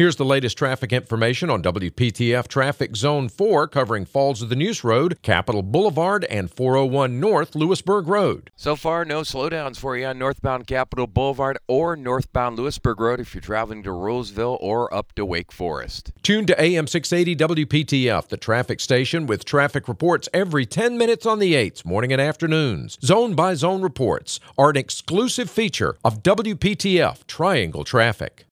Here's the latest traffic information on WPTF Traffic Zone 4 covering Falls of the Neuse Road, Capital Boulevard, and 401 North Louisburg Road. So far, no slowdowns for you on northbound Capital Boulevard or northbound Louisburg Road if you're traveling to Rolesville or up to Wake Forest. Tune to AM 680 WPTF, the traffic station with traffic reports every 10 minutes on the 8s, morning and afternoons. Zone by zone reports are an exclusive feature of WPTF Triangle Traffic.